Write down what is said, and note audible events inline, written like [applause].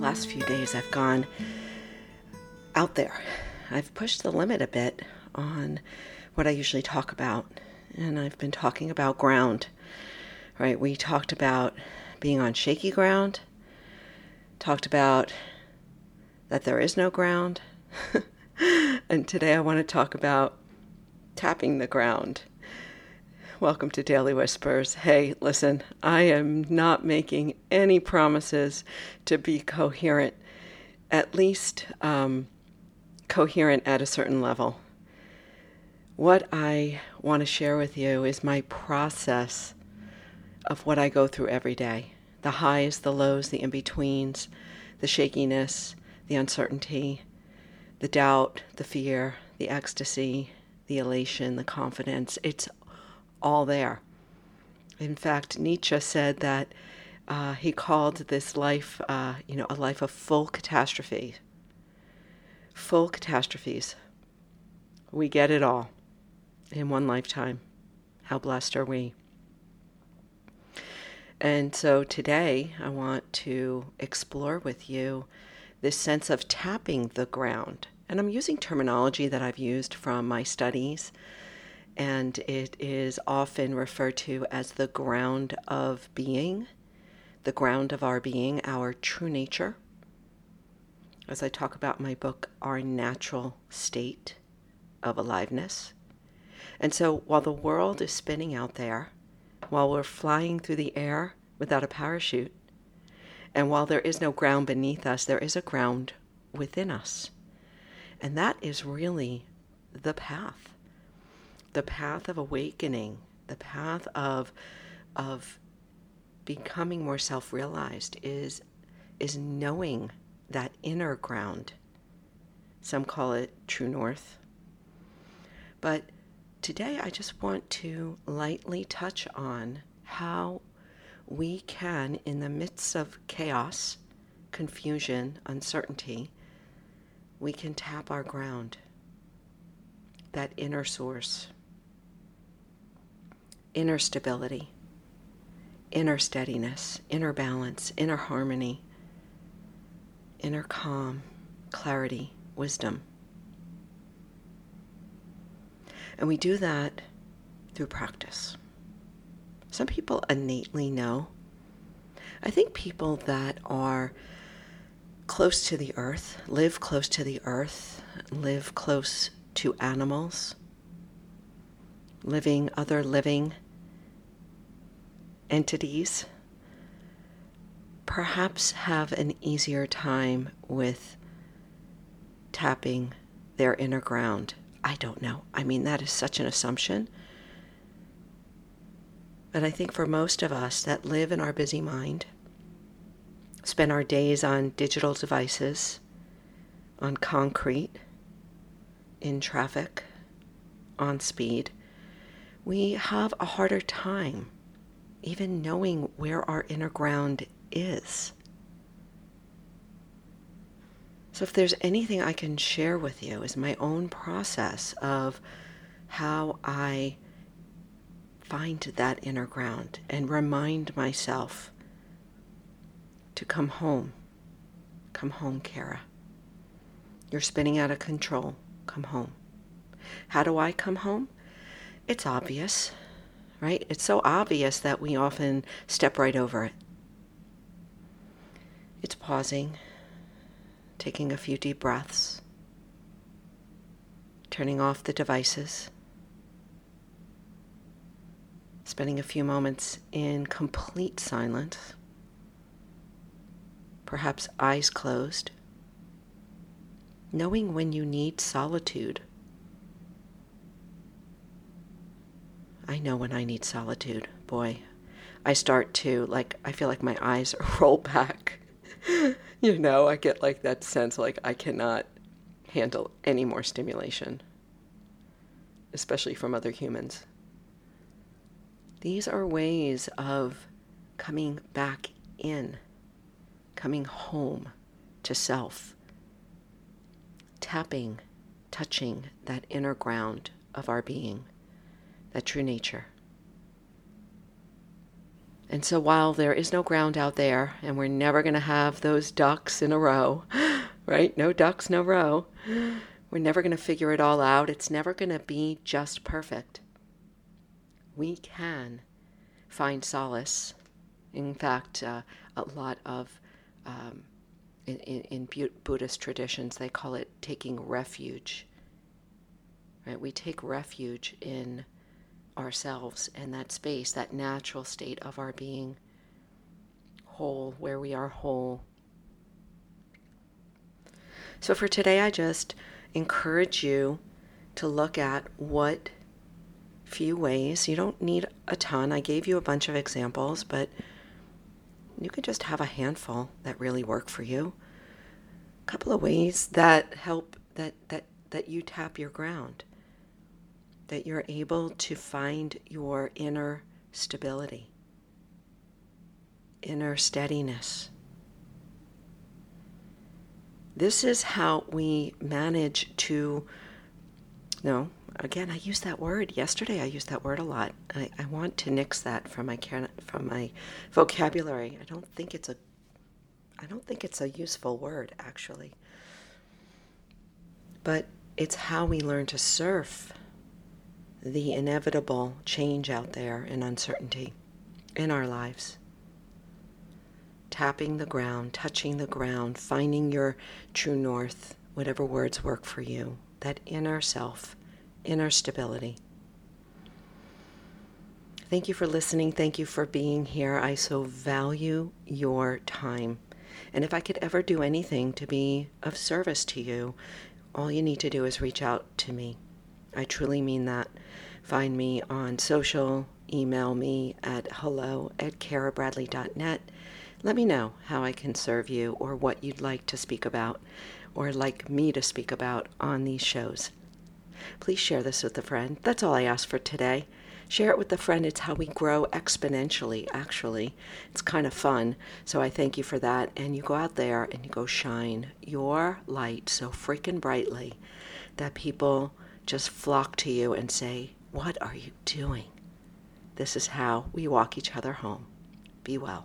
last few days I've gone out there. I've pushed the limit a bit on what I usually talk about, and I've been talking about ground. Right? We talked about being on shaky ground, talked about that there is no ground, [laughs] and today I want to talk about tapping the ground. Welcome to Daily Whispers. Hey, listen, I am not making any promises to be coherent, at least um, coherent at a certain level. What I want to share with you is my process of what I go through every day the highs, the lows, the in betweens, the shakiness, the uncertainty, the doubt, the fear, the ecstasy, the elation, the confidence. It's all there. In fact, Nietzsche said that uh, he called this life, uh, you know, a life of full catastrophe. Full catastrophes. We get it all in one lifetime. How blessed are we? And so today I want to explore with you this sense of tapping the ground. And I'm using terminology that I've used from my studies and it is often referred to as the ground of being, the ground of our being, our true nature. As I talk about my book, our natural state of aliveness. And so while the world is spinning out there, while we're flying through the air without a parachute, and while there is no ground beneath us, there is a ground within us. And that is really the path the path of awakening, the path of of becoming more self-realized is is knowing that inner ground. Some call it true north. But today I just want to lightly touch on how we can, in the midst of chaos, confusion, uncertainty, we can tap our ground, that inner source inner stability, inner steadiness, inner balance, inner harmony, inner calm, clarity, wisdom. And we do that through practice. Some people innately know. I think people that are close to the earth, live close to the earth, live close to animals, living, other living entities perhaps have an easier time with tapping their inner ground. I don't know. I mean, that is such an assumption. But I think for most of us that live in our busy mind, spend our days on digital devices, on concrete, in traffic, on speed, we have a harder time even knowing where our inner ground is. So, if there's anything I can share with you, is my own process of how I find that inner ground and remind myself to come home. Come home, Kara. You're spinning out of control. Come home. How do I come home? It's obvious, right? It's so obvious that we often step right over it. It's pausing, taking a few deep breaths, turning off the devices, spending a few moments in complete silence, perhaps eyes closed, knowing when you need solitude I know when I need solitude. Boy, I start to, like, I feel like my eyes [laughs] roll back. [laughs] you know, I get like that sense like I cannot handle any more stimulation, especially from other humans. These are ways of coming back in, coming home to self, tapping, touching that inner ground of our being that true nature. And so while there is no ground out there, and we're never going to have those ducks in a row, [gasps] right? No ducks, no row. We're never going to figure it all out. It's never going to be just perfect. We can find solace. In fact, uh, a lot of um, in, in, in Buddhist traditions, they call it taking refuge. Right? We take refuge in ourselves and that space, that natural state of our being whole, where we are whole. So for today, I just encourage you to look at what few ways. You don't need a ton. I gave you a bunch of examples, but you could just have a handful that really work for you. A couple of ways that help that that that you tap your ground. That you're able to find your inner stability, inner steadiness. This is how we manage to no, again, I used that word. Yesterday, I used that word a lot. I, I want to nix that from my from my vocabulary. I don't think it's a I don't think it's a useful word actually. But it's how we learn to surf the inevitable change out there and uncertainty in our lives. Tapping the ground, touching the ground, finding your true north, whatever words work for you, that inner self inner stability. Thank you for listening. Thank you for being here. I so value your time. And if I could ever do anything to be of service to you, all you need to do is reach out to me. I truly mean that. Find me on social, email me at hello at karabradley.net. Let me know how I can serve you or what you'd like to speak about or like me to speak about on these shows. Please share this with a friend. That's all I ask for today. Share it with a friend. It's how we grow exponentially, actually. It's kind of fun. So I thank you for that. And you go out there and you go shine your light so freaking brightly that people just flock to you and say, What are you doing? This is how we walk each other home. Be well.